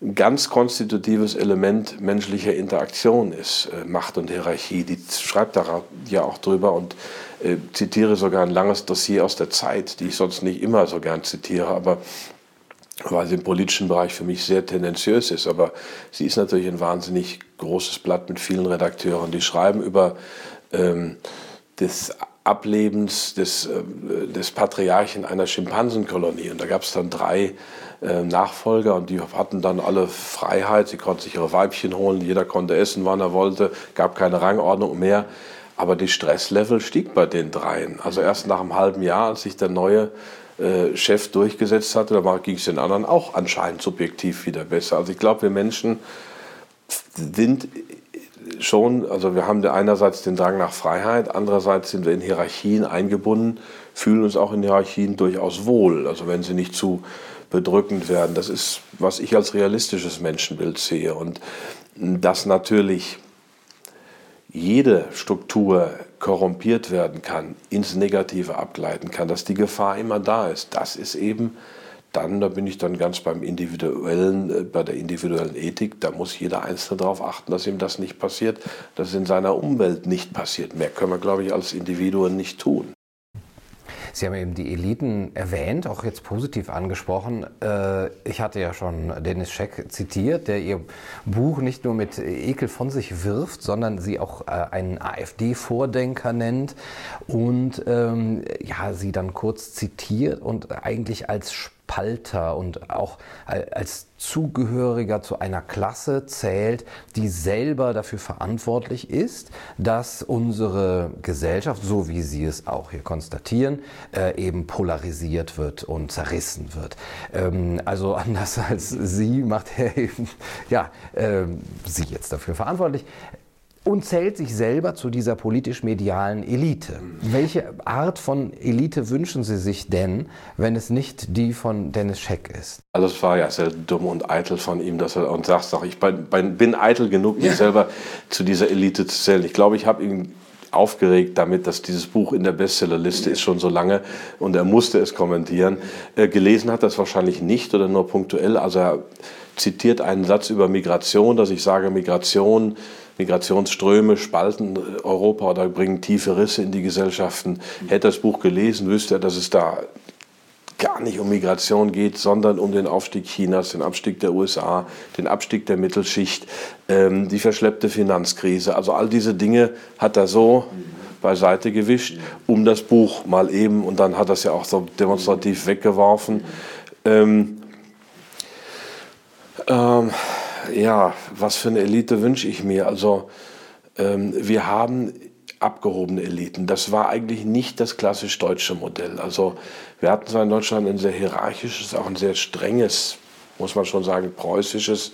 ein ganz konstitutives Element menschlicher Interaktion ist, äh, Macht und Hierarchie. Die schreibt da ja auch drüber und äh, zitiere sogar ein langes Dossier aus der Zeit, die ich sonst nicht immer so gern zitiere, aber weil sie im politischen Bereich für mich sehr tendenziös ist. Aber sie ist natürlich ein wahnsinnig großes Blatt mit vielen Redakteuren. Die schreiben über ähm, des Ablebens des, äh, des Patriarchen einer Schimpansenkolonie. Und da gab es dann drei äh, Nachfolger und die hatten dann alle Freiheit. Sie konnten sich ihre Weibchen holen, jeder konnte essen, wann er wollte, gab keine Rangordnung mehr. Aber die Stresslevel stieg bei den dreien. Also erst nach einem halben Jahr, als sich der neue äh, Chef durchgesetzt hatte, da ging es den anderen auch anscheinend subjektiv wieder besser. Also ich glaube, wir Menschen sind schon, also wir haben einerseits den Drang nach Freiheit, andererseits sind wir in Hierarchien eingebunden, fühlen uns auch in Hierarchien durchaus wohl, also wenn sie nicht zu bedrückend werden. Das ist, was ich als realistisches Menschenbild sehe. Und das natürlich jede Struktur korrumpiert werden kann, ins Negative abgleiten kann, dass die Gefahr immer da ist. Das ist eben dann, da bin ich dann ganz beim individuellen, äh, bei der individuellen Ethik, da muss jeder Einzelne darauf achten, dass ihm das nicht passiert, dass es in seiner Umwelt nicht passiert. Mehr können wir, glaube ich, als Individuen nicht tun. Sie haben eben die Eliten erwähnt, auch jetzt positiv angesprochen. Äh, ich hatte ja schon Dennis Scheck zitiert, der ihr Buch nicht nur mit Ekel von sich wirft, sondern sie auch äh, einen AfD-Vordenker nennt und ähm, ja, sie dann kurz zitiert und eigentlich als Spalter und auch als Zugehöriger zu einer Klasse zählt, die selber dafür verantwortlich ist, dass unsere Gesellschaft, so wie Sie es auch hier konstatieren, äh, eben polarisiert wird und zerrissen wird. Ähm, also anders als Sie macht er eben, ja, ähm, Sie jetzt dafür verantwortlich. Und zählt sich selber zu dieser politisch-medialen Elite. Welche Art von Elite wünschen Sie sich denn, wenn es nicht die von Dennis Scheck ist? Also es war ja sehr dumm und eitel von ihm, dass er und sagt, ich bin eitel genug, mich ja. selber zu dieser Elite zu zählen. Ich glaube, ich habe ihn aufgeregt damit, dass dieses Buch in der Bestsellerliste ist schon so lange und er musste es kommentieren. Äh, gelesen hat er es wahrscheinlich nicht oder nur punktuell. Also er zitiert einen Satz über Migration, dass ich sage, Migration Migrationsströme spalten Europa oder bringen tiefe Risse in die Gesellschaften. Hätte das Buch gelesen, wüsste er, dass es da gar nicht um Migration geht, sondern um den Aufstieg Chinas, den Abstieg der USA, den Abstieg der Mittelschicht, ähm, die verschleppte Finanzkrise. Also all diese Dinge hat er so beiseite gewischt, um das Buch mal eben, und dann hat er es ja auch so demonstrativ weggeworfen. Ähm, ähm, ja, was für eine Elite wünsche ich mir? Also ähm, wir haben abgehobene Eliten. Das war eigentlich nicht das klassisch deutsche Modell. Also wir hatten zwar in Deutschland ein sehr hierarchisches, auch ein sehr strenges, muss man schon sagen, preußisches.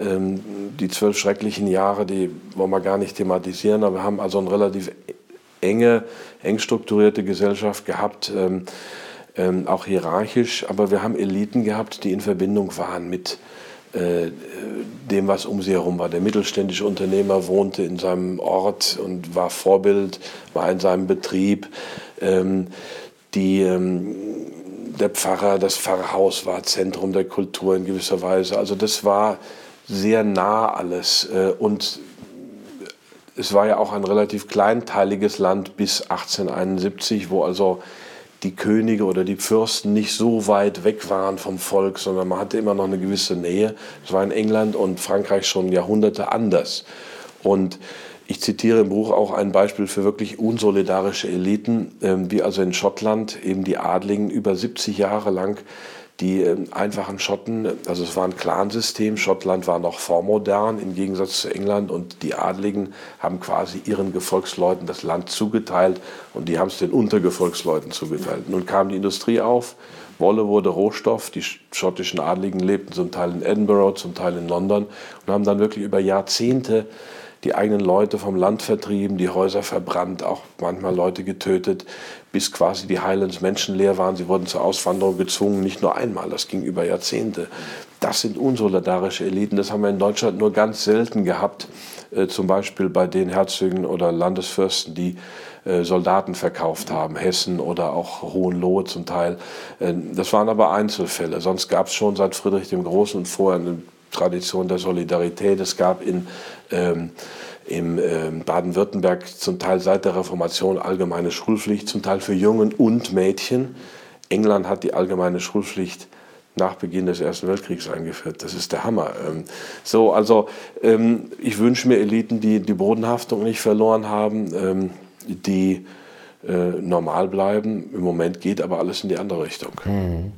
Ähm, die zwölf schrecklichen Jahre, die wollen wir gar nicht thematisieren, aber wir haben also eine relativ enge, eng strukturierte Gesellschaft gehabt. Ähm, ähm, auch hierarchisch, aber wir haben Eliten gehabt, die in Verbindung waren mit dem, was um sie herum war. Der mittelständische Unternehmer wohnte in seinem Ort und war Vorbild, war in seinem Betrieb. Ähm, die, ähm, der Pfarrer, das Pfarrhaus war Zentrum der Kultur in gewisser Weise. Also das war sehr nah alles. Äh, und es war ja auch ein relativ kleinteiliges Land bis 1871, wo also die Könige oder die Fürsten nicht so weit weg waren vom Volk, sondern man hatte immer noch eine gewisse Nähe. Das war in England und Frankreich schon Jahrhunderte anders. Und ich zitiere im Buch auch ein Beispiel für wirklich unsolidarische Eliten, ähm, wie also in Schottland eben die Adligen über 70 Jahre lang die ähm, einfachen Schotten, also es war ein Clansystem, Schottland war noch vormodern im Gegensatz zu England und die Adligen haben quasi ihren Gefolgsleuten das Land zugeteilt und die haben es den Untergefolgsleuten zugeteilt. Nun kam die Industrie auf, Wolle wurde Rohstoff, die schottischen Adligen lebten zum Teil in Edinburgh, zum Teil in London und haben dann wirklich über Jahrzehnte die eigenen Leute vom Land vertrieben, die Häuser verbrannt, auch manchmal Leute getötet, bis quasi die Highlands menschenleer waren. Sie wurden zur Auswanderung gezwungen, nicht nur einmal, das ging über Jahrzehnte. Das sind unsolidarische Eliten, das haben wir in Deutschland nur ganz selten gehabt, äh, zum Beispiel bei den Herzögen oder Landesfürsten, die äh, Soldaten verkauft haben, Hessen oder auch Hohenlohe zum Teil. Äh, das waren aber Einzelfälle. Sonst gab es schon seit Friedrich dem Großen und vorher eine Tradition der Solidarität. Es gab in ähm, im ähm, Baden-Württemberg zum Teil seit der Reformation allgemeine Schulpflicht, zum Teil für Jungen und Mädchen. England hat die allgemeine Schulpflicht nach Beginn des Ersten Weltkriegs eingeführt. Das ist der Hammer. Ähm, so, also ähm, ich wünsche mir Eliten, die die Bodenhaftung nicht verloren haben, ähm, die äh, normal bleiben. Im Moment geht aber alles in die andere Richtung. Hm.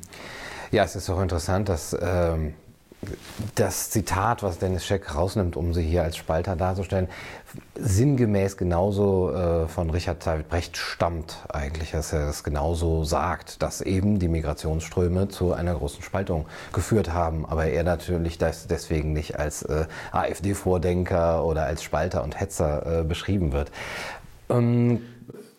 Ja, es ist auch interessant, dass ähm, das Zitat, was Dennis Scheck rausnimmt, um sie hier als Spalter darzustellen, sinngemäß genauso äh, von Richard David Brecht stammt eigentlich, dass er es genauso sagt, dass eben die Migrationsströme zu einer großen Spaltung geführt haben, aber er natürlich das deswegen nicht als äh, AfD-Vordenker oder als Spalter und Hetzer äh, beschrieben wird. Ähm,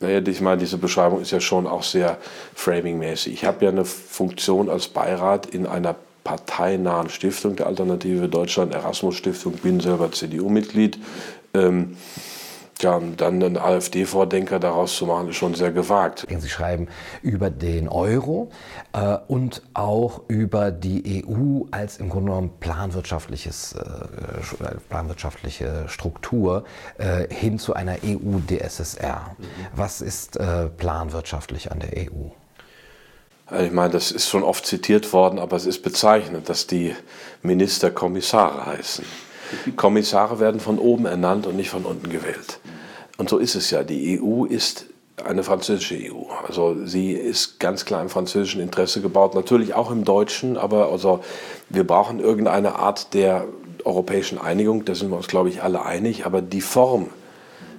naja, ich meine, diese Beschreibung ist ja schon auch sehr framingmäßig. Ich habe ja eine Funktion als Beirat in einer parteinahen Stiftung der Alternative Deutschland, Erasmus Stiftung, bin selber CDU-Mitglied. Ähm, ja, dann einen AfD-Vordenker daraus zu machen, ist schon sehr gewagt. Sie schreiben über den Euro äh, und auch über die EU als im Grunde genommen planwirtschaftliches, äh, planwirtschaftliche Struktur äh, hin zu einer EU-DSSR. Mhm. Was ist äh, planwirtschaftlich an der EU? Ich meine, das ist schon oft zitiert worden, aber es ist bezeichnend, dass die Minister Kommissare heißen. Kommissare werden von oben ernannt und nicht von unten gewählt. Und so ist es ja. Die EU ist eine französische EU. Also sie ist ganz klar im französischen Interesse gebaut, natürlich auch im deutschen, aber also wir brauchen irgendeine Art der europäischen Einigung, da sind wir uns, glaube ich, alle einig, aber die Form,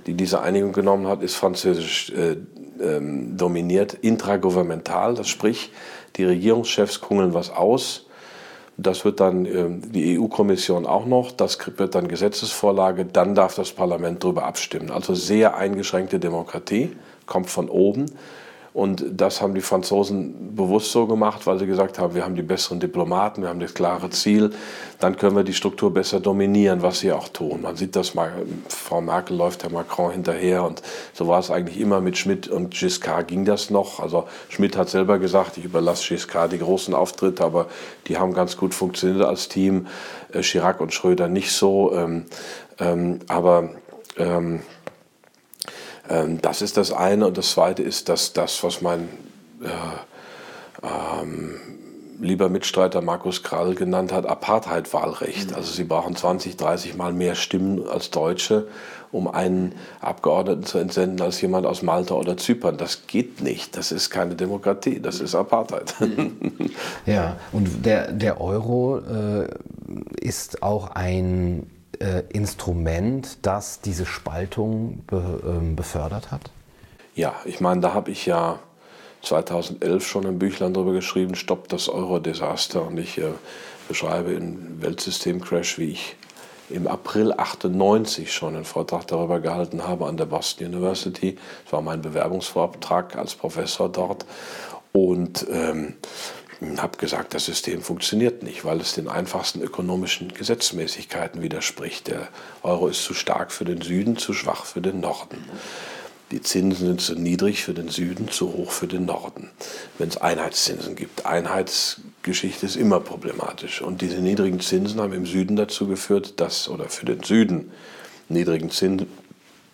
die diese Einigung genommen hat, ist französisch äh, ähm, dominiert, intragovernmental, das sprich, die Regierungschefs kungeln was aus, Das wird dann ähm, die EU-Kommission auch noch, das wird dann Gesetzesvorlage, dann darf das Parlament darüber abstimmen. Also sehr eingeschränkte Demokratie, kommt von oben. Und das haben die Franzosen bewusst so gemacht, weil sie gesagt haben, wir haben die besseren Diplomaten, wir haben das klare Ziel, dann können wir die Struktur besser dominieren, was sie auch tun. Man sieht das Frau Merkel läuft Herr Macron hinterher und so war es eigentlich immer mit Schmidt und Giscard ging das noch. Also Schmidt hat selber gesagt, ich überlasse Giscard die großen Auftritte, aber die haben ganz gut funktioniert als Team. Äh, Chirac und Schröder nicht so. Ähm, ähm, aber ähm, ähm, das ist das eine. Und das zweite ist, dass das, was mein äh, ähm, lieber Mitstreiter Markus Krall genannt hat, Apartheid-Wahlrecht. Mhm. Also sie brauchen 20, 30 Mal mehr Stimmen als Deutsche, um einen Abgeordneten zu entsenden als jemand aus Malta oder Zypern. Das geht nicht. Das ist keine Demokratie. Das ist Apartheid. Ja, und der, der Euro äh, ist auch ein äh, Instrument, das diese Spaltung be, äh, befördert hat? Ja, ich meine, da habe ich ja 2011 schon ein Büchlein darüber geschrieben, Stopp das Euro-Desaster. Und ich äh, beschreibe im Weltsystem-Crash, wie ich im April 98 schon einen Vortrag darüber gehalten habe an der Boston University. Das war mein Bewerbungsvortrag als Professor dort. Und ähm, habe gesagt, das System funktioniert nicht, weil es den einfachsten ökonomischen Gesetzmäßigkeiten widerspricht. Der Euro ist zu stark für den Süden, zu schwach für den Norden. Die Zinsen sind zu niedrig für den Süden, zu hoch für den Norden. Wenn es Einheitszinsen gibt, Einheitsgeschichte ist immer problematisch. Und diese niedrigen Zinsen haben im Süden dazu geführt, dass, oder für den Süden niedrigen Zinsen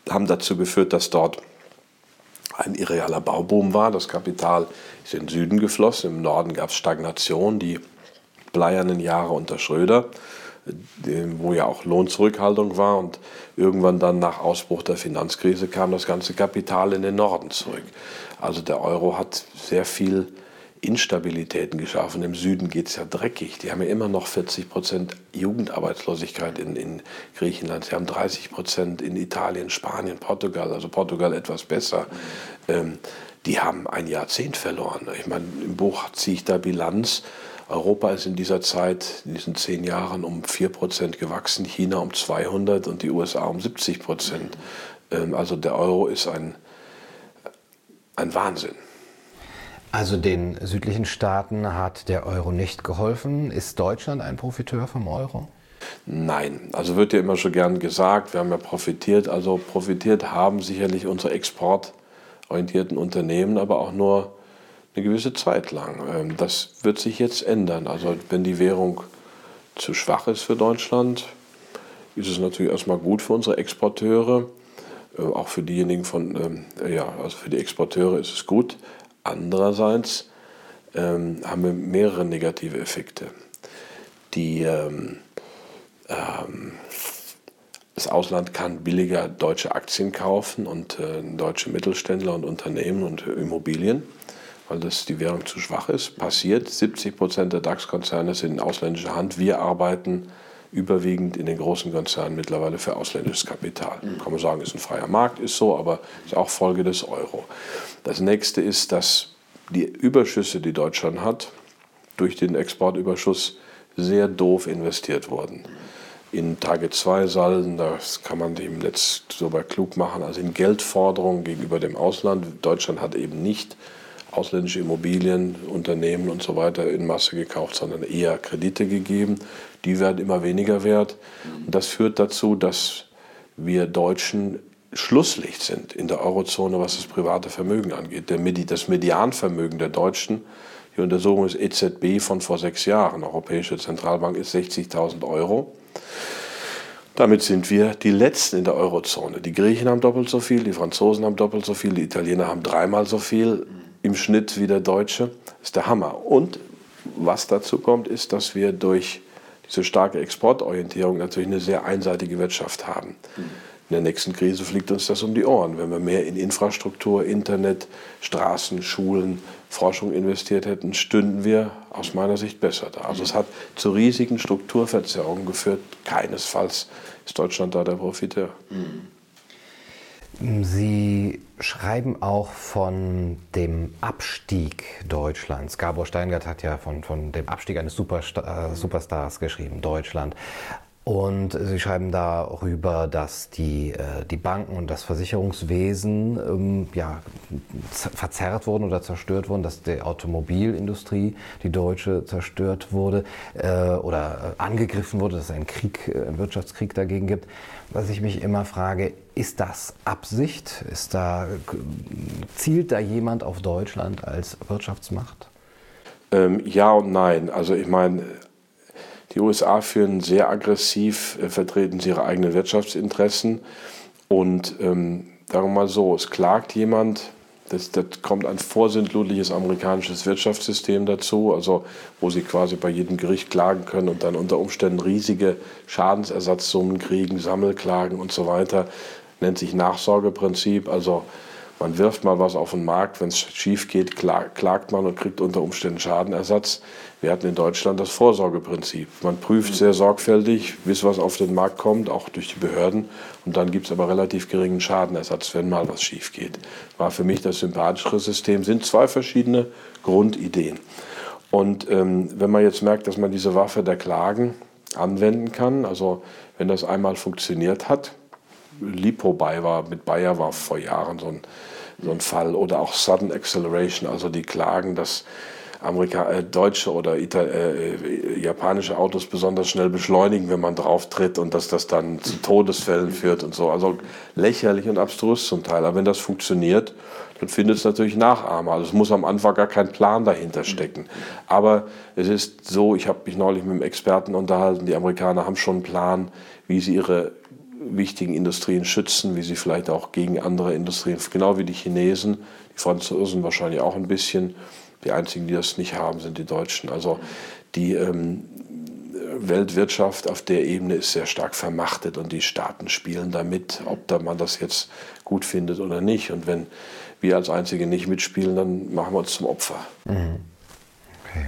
haben dazu geführt, dass dort ein irrealer Bauboom war. Das Kapital ist in den Süden geflossen. Im Norden gab es Stagnation, die bleiernen Jahre unter Schröder, wo ja auch Lohnzurückhaltung war. Und irgendwann dann nach Ausbruch der Finanzkrise kam das ganze Kapital in den Norden zurück. Also der Euro hat sehr viel Instabilitäten geschaffen. Im Süden geht es ja dreckig. Die haben ja immer noch 40 Prozent Jugendarbeitslosigkeit in, in Griechenland. Sie haben 30 Prozent in Italien, Spanien, Portugal. Also Portugal etwas besser. Ähm, die haben ein Jahrzehnt verloren. Ich meine, im Buch ziehe ich da Bilanz. Europa ist in dieser Zeit, in diesen zehn Jahren, um 4 Prozent gewachsen, China um 200 und die USA um 70 Prozent. Ähm, also der Euro ist ein, ein Wahnsinn. Also den südlichen Staaten hat der Euro nicht geholfen. Ist Deutschland ein Profiteur vom Euro? Nein, also wird ja immer schon gern gesagt, wir haben ja profitiert. Also profitiert haben sicherlich unsere exportorientierten Unternehmen, aber auch nur eine gewisse Zeit lang. Ähm, das wird sich jetzt ändern. Also wenn die Währung zu schwach ist für Deutschland, ist es natürlich erstmal gut für unsere Exporteure. Äh, auch für diejenigen von, ähm, ja, also für die Exporteure ist es gut. Andererseits ähm, haben wir mehrere negative Effekte. Die, ähm, ähm, das Ausland kann billiger deutsche Aktien kaufen und äh, deutsche Mittelständler und Unternehmen und Immobilien, weil das die Währung zu schwach ist. Passiert, 70 Prozent der DAX-Konzerne sind in ausländischer Hand. Wir arbeiten überwiegend in den großen Konzernen mittlerweile für ausländisches Kapital. Mhm. Kann man sagen, ist ein freier Markt, ist so, aber ist auch Folge des Euro. Das nächste ist, dass die Überschüsse, die Deutschland hat, durch den Exportüberschuss sehr doof investiert wurden. In Target 2 Salden, das kann man im Netz so bei klug machen, also in Geldforderungen gegenüber dem Ausland. Deutschland hat eben nicht ausländische Immobilien, Unternehmen und so weiter in Masse gekauft, sondern eher Kredite gegeben. Die werden immer weniger wert. Und das führt dazu, dass wir Deutschen Schlusslicht sind in der Eurozone, was das private Vermögen angeht. das Medianvermögen der Deutschen, die Untersuchung des EZB von vor sechs Jahren, Europäische Zentralbank, ist 60.000 Euro. Damit sind wir die Letzten in der Eurozone. Die Griechen haben doppelt so viel, die Franzosen haben doppelt so viel, die Italiener haben dreimal so viel im Schnitt wie der Deutsche. Ist der Hammer. Und was dazu kommt, ist, dass wir durch diese starke Exportorientierung natürlich eine sehr einseitige Wirtschaft haben. In der nächsten Krise fliegt uns das um die Ohren. Wenn wir mehr in Infrastruktur, Internet, Straßen, Schulen, Forschung investiert hätten, stünden wir aus meiner Sicht besser da. Also es hat zu riesigen Strukturverzerrungen geführt. Keinesfalls ist Deutschland da der Profiteur. Sie schreiben auch von dem Abstieg Deutschlands. Gabor Steingart hat ja von, von dem Abstieg eines Superstar, äh, Superstars geschrieben, Deutschland. Und Sie schreiben darüber, dass die, äh, die Banken und das Versicherungswesen ähm, ja, verzerrt wurden oder zerstört wurden, dass die Automobilindustrie, die deutsche, zerstört wurde äh, oder angegriffen wurde, dass es einen Krieg, äh, einen Wirtschaftskrieg dagegen gibt. Was ich mich immer frage, ist das Absicht? Ist da, zielt da jemand auf Deutschland als Wirtschaftsmacht? Ähm, ja und nein. Also ich meine, die USA führen sehr aggressiv, äh, vertreten sie ihre eigenen Wirtschaftsinteressen. Und ähm, sagen wir mal so, es klagt jemand, das, das kommt ein vorsintflutliches amerikanisches Wirtschaftssystem dazu, also wo sie quasi bei jedem Gericht klagen können und dann unter Umständen riesige Schadensersatzsummen kriegen, Sammelklagen und so weiter. Nennt sich Nachsorgeprinzip. Also man wirft mal was auf den Markt, wenn es schief geht, klagt man und kriegt unter Umständen Schadenersatz. Wir hatten in Deutschland das Vorsorgeprinzip. Man prüft sehr sorgfältig, bis was auf den Markt kommt, auch durch die Behörden. Und dann gibt es aber relativ geringen Schadenersatz, wenn mal was schief geht. War für mich das sympathischere System. Sind zwei verschiedene Grundideen. Und ähm, wenn man jetzt merkt, dass man diese Waffe der Klagen anwenden kann, also wenn das einmal funktioniert hat, Lipo bei war, mit Bayer war vor Jahren so ein, so ein Fall. Oder auch Sudden Acceleration, also die Klagen, dass Amerika äh, deutsche oder Ital äh, japanische Autos besonders schnell beschleunigen, wenn man drauf tritt und dass das dann zu Todesfällen führt und so. Also lächerlich und abstrus zum Teil. Aber wenn das funktioniert, dann findet es natürlich Nachahmer. Also es muss am Anfang gar kein Plan dahinter stecken. Aber es ist so, ich habe mich neulich mit einem Experten unterhalten, die Amerikaner haben schon einen Plan, wie sie ihre wichtigen Industrien schützen, wie sie vielleicht auch gegen andere Industrien, genau wie die Chinesen, die Franzosen wahrscheinlich auch ein bisschen. Die einzigen, die das nicht haben, sind die Deutschen. Also die ähm, Weltwirtschaft auf der Ebene ist sehr stark vermachtet und die Staaten spielen damit, ob da man das jetzt gut findet oder nicht. Und wenn wir als Einzige nicht mitspielen, dann machen wir uns zum Opfer. Mhm. Okay.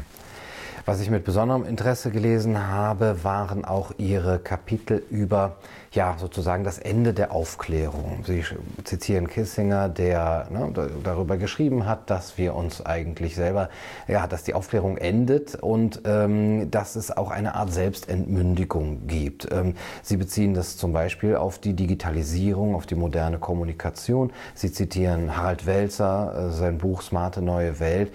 Was ich mit besonderem Interesse gelesen habe, waren auch Ihre Kapitel über ja, sozusagen das Ende der Aufklärung. Sie zitieren Kissinger, der ne, darüber geschrieben hat, dass wir uns eigentlich selber, ja, dass die Aufklärung endet und ähm, dass es auch eine Art Selbstentmündigung gibt. Ähm, Sie beziehen das zum Beispiel auf die Digitalisierung, auf die moderne Kommunikation. Sie zitieren Harald Welzer, äh, sein Buch Smarte neue Welt.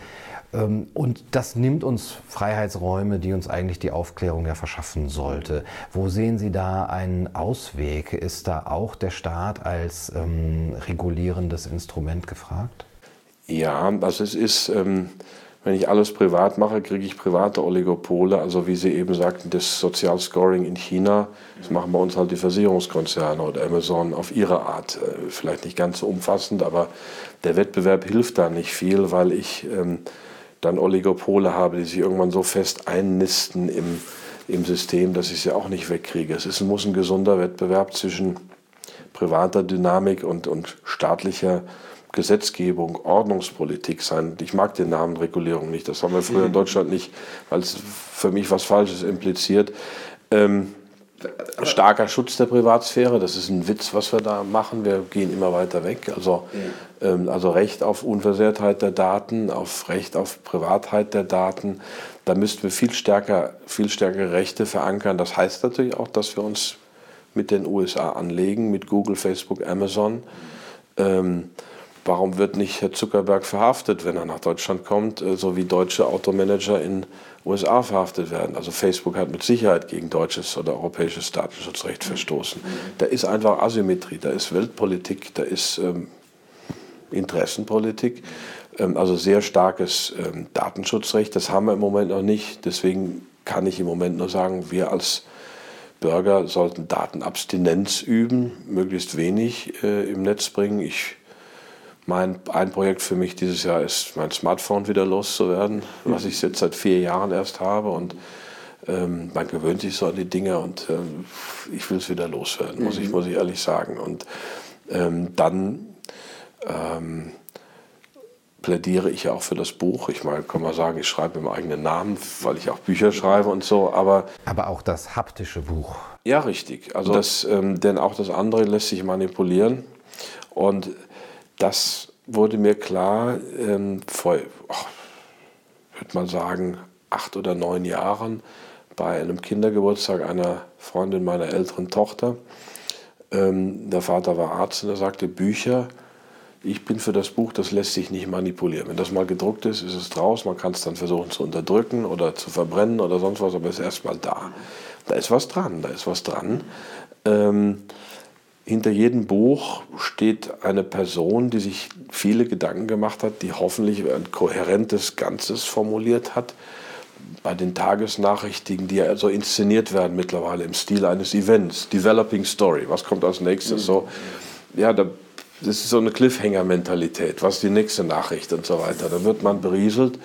Ähm, und das nimmt uns Freiheitsräume, die uns eigentlich die Aufklärung ja verschaffen sollte. Wo sehen Sie da einen Ausweg? Ist da auch der Staat als ähm, regulierendes Instrument gefragt? Ja, also es ist, ähm, wenn ich alles privat mache, kriege ich private Oligopole. Also wie Sie eben sagten, das Sozialscoring in China, das machen bei uns halt die Versicherungskonzerne oder Amazon auf ihre Art. Äh, vielleicht nicht ganz so umfassend, aber der Wettbewerb hilft da nicht viel, weil ich... Ähm, dann Oligopole habe, die sich irgendwann so fest einnisten im, im System, dass ich sie auch nicht wegkriege. Es ist, muss ein gesunder Wettbewerb zwischen privater Dynamik und, und staatlicher Gesetzgebung, Ordnungspolitik sein. Ich mag den Namen Regulierung nicht. Das haben wir früher in mhm. Deutschland nicht, weil es für mich was Falsches impliziert. Ähm, starker Schutz der Privatsphäre, das ist ein Witz, was wir da machen. Wir gehen immer weiter weg. Also, ja. ähm, also Recht auf Unversehrtheit der Daten, auf Recht auf Privatheit der Daten. Da müssten wir viel stärker, viel stärkere Rechte verankern. Das heißt natürlich auch, dass wir uns mit den USA anlegen, mit Google, Facebook, Amazon. Ähm, warum wird nicht Herr Zuckerberg verhaftet, wenn er nach Deutschland kommt, äh, so wie deutsche Automanager in USA verhaftet werden? Also Facebook hat mit Sicherheit gegen deutsches oder europäisches Datenschutzrecht verstoßen. Da ist einfach Asymmetrie, da ist Weltpolitik, da ist ähm, Interessenpolitik, ähm, also sehr starkes ähm, Datenschutzrecht. Das haben wir im Moment noch nicht. Deswegen kann ich im Moment nur sagen, wir als Bürger sollten Datenabstinenz üben, möglichst wenig äh, im Netz bringen. Ich mein, ein Projekt für mich dieses Jahr ist, mein Smartphone wieder loszuwerden, was ich jetzt seit vier Jahren erst habe. Und ähm, man gewöhnt sich so an die Dinge und ähm, ich will es wieder loswerden, muss, ich, mhm. muss ich ehrlich sagen. Und ähm, dann ähm, plädiere ich ja auch für das Buch. Ich meine, kann man sagen, ich schreibe im eigenen Namen, weil ich auch Bücher schreibe und so, aber... Aber auch das haptische Buch. Ja, richtig. Also das, ähm, denn auch das andere lässt sich manipulieren. Und das wurde mir klar ähm, vor, oh, würde man sagen, acht oder neun Jahren bei einem Kindergeburtstag einer Freundin meiner älteren Tochter. Ähm, der Vater war Arzt und er sagte, Bücher, ich bin für das Buch, das lässt sich nicht manipulieren. Wenn das mal gedruckt ist, ist es draus, man kann es dann versuchen zu unterdrücken oder zu verbrennen oder sonst was, aber es ist erstmal da. Da ist was dran, da ist was dran. Ähm, hinter jedem Buch steht eine Person, die sich viele Gedanken gemacht hat, die hoffentlich ein kohärentes Ganzes formuliert hat. Bei den Tagesnachrichten, die ja so inszeniert werden mittlerweile im Stil eines Events, Developing Story, was kommt als nächstes? So, ja, da, das ist so eine Cliffhanger-Mentalität, was ist die nächste Nachricht und so weiter. Da wird man berieselt.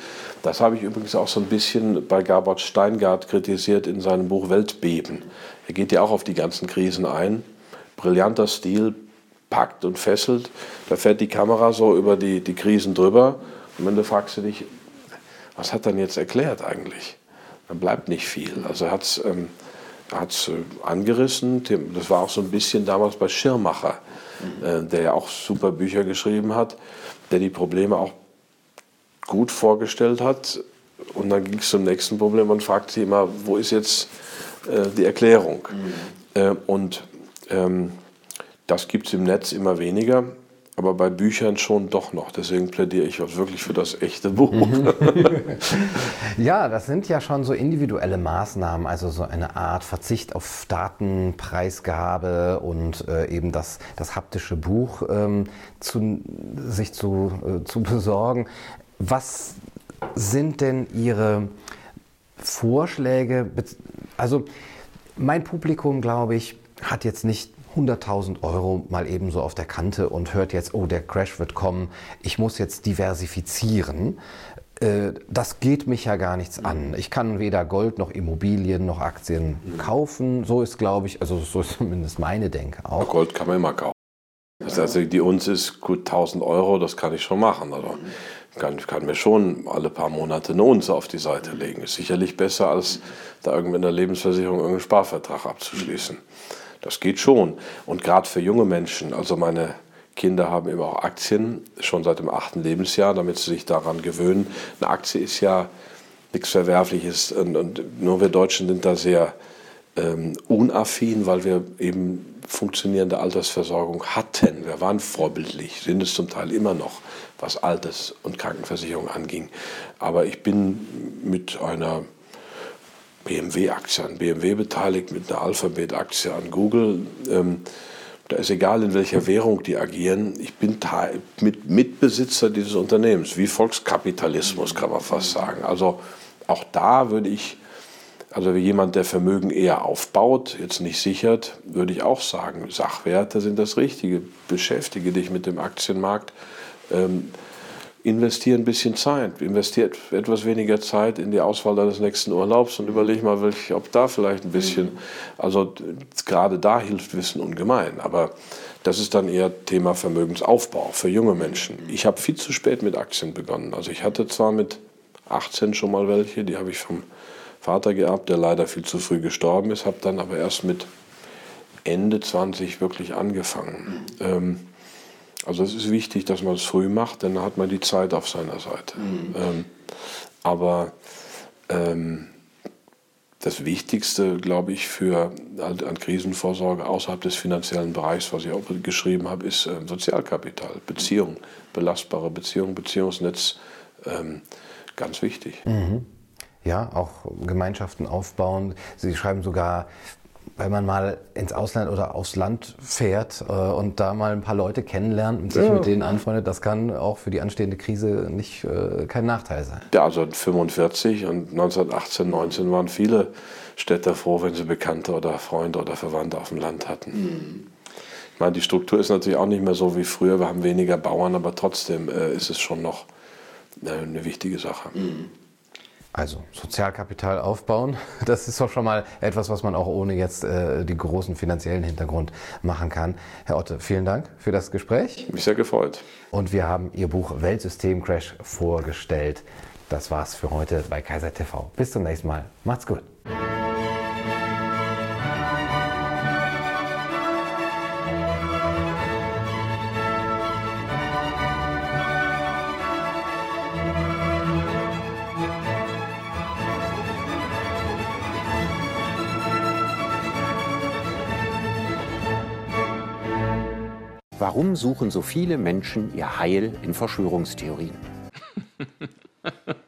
Das habe ich übrigens auch so ein bisschen bei Gabert Steingart kritisiert in seinem Buch Weltbeben. Er geht ja auch auf die ganzen Krisen ein brillanter Stil, packt und fesselt. Da fährt die Kamera so über die, die Krisen drüber. Und wenn du fragst du dich, was hat er denn jetzt erklärt eigentlich? Dann bleibt nicht viel. Also er hat es ähm, äh, angerissen. Das war auch so ein bisschen damals bei Schirmacher, äh, der ja auch super Bücher geschrieben hat, der die Probleme auch gut vorgestellt hat. Und dann ging es zum nächsten Problem und fragt sich immer, wo ist jetzt äh, die Erklärung? Mhm. Äh, und ähm, das gibt es im Netz immer weniger, aber bei Büchern schon doch noch. Deswegen plädiere ich wirklich für das echte Buch. Ja, das sind ja schon so individuelle Maßnahmen, also so eine Art Verzicht auf Datenpreisgabe und äh, eben das, das haptische Buch ähm, zu, sich zu, äh, zu besorgen. Was sind denn Ihre Vorschläge? Also mein Publikum, glaube ich, hat jetzt nicht 100.000 Euro mal eben so auf der Kante und hört jetzt, oh, der Crash wird kommen, ich muss jetzt diversifizieren. Äh, das geht mich ja gar nichts an. Ich kann weder Gold noch Immobilien noch Aktien kaufen. So ist, glaube ich, also so ist zumindest meine Denke auch. Gold kann man immer kaufen. Also die Uns ist gut 1000 Euro, das kann ich schon machen. Also kann, kann mir schon alle paar Monate eine Unze auf die Seite legen. Ist sicherlich besser, als da irgendwie in der Lebensversicherung irgendeinen Sparvertrag abzuschließen. Das geht schon. Und gerade für junge Menschen, also meine Kinder haben eben auch Aktien, schon seit dem achten Lebensjahr, damit sie sich daran gewöhnen. Eine Aktie ist ja nichts Verwerfliches und, und nur wir Deutschen sind da sehr ähm, unaffin, weil wir eben funktionierende Altersversorgung hatten. Wir waren vorbildlich, sind es zum Teil immer noch, was Alters- und Krankenversicherung anging. Aber ich bin mit einer BMW-Aktie an BMW beteiligt, mit einer Alphabet-Aktie an Google. Ähm, da ist egal, in welcher Währung die agieren. Ich bin mit Mitbesitzer dieses Unternehmens, wie Volkskapitalismus kann man fast sagen. Also auch da würde ich, also wie jemand, der Vermögen eher aufbaut, jetzt nicht sichert, würde ich auch sagen, Sachwerte sind das Richtige. Beschäftige dich mit dem Aktienmarkt. Ähm, investiere ein bisschen Zeit, investiert etwas weniger Zeit in die Auswahl deines nächsten Urlaubs und überleg mal, welch, ob da vielleicht ein bisschen, also gerade da hilft Wissen ungemein. Aber das ist dann eher Thema Vermögensaufbau für junge Menschen. Ich habe viel zu spät mit Aktien begonnen. Also ich hatte zwar mit 18 schon mal welche, die habe ich vom Vater geerbt, der leider viel zu früh gestorben ist, habe dann aber erst mit Ende 20 wirklich angefangen. Ähm, also es ist wichtig, dass man es früh macht, denn dann hat man die Zeit auf seiner Seite. Mhm. Ähm, aber ähm, das Wichtigste, glaube ich, für an Krisenvorsorge außerhalb des finanziellen Bereichs, was ich auch geschrieben habe, ist äh, Sozialkapital, Beziehung, belastbare Beziehung, Beziehungsnetz, ähm, ganz wichtig. Mhm. Ja, auch Gemeinschaften aufbauen. Sie schreiben sogar wenn man mal ins Ausland oder aufs Land fährt äh, und da mal ein paar Leute kennenlernt und sich ja. mit denen anfreundet, das kann auch für die anstehende Krise nicht äh, kein Nachteil sein. Ja, also 45 und 1918, 19 waren viele Städter froh, wenn sie Bekannte oder Freunde oder Verwandte auf dem Land hatten. Mhm. Ich meine, die Struktur ist natürlich auch nicht mehr so wie früher. Wir haben weniger Bauern, aber trotzdem äh, ist es schon noch äh, eine wichtige Sache. Mhm. Also Sozialkapital aufbauen, das ist doch schon mal etwas, was man auch ohne jetzt äh, den großen finanziellen Hintergrund machen kann. Herr Otte, vielen Dank für das Gespräch. Mich sehr gefreut. Und wir haben Ihr Buch Weltsystemcrash vorgestellt. Das war's für heute bei Kaiser TV. Bis zum nächsten Mal. Macht's gut. Warum suchen so viele Menschen ihr Heil in Verschwörungstheorien?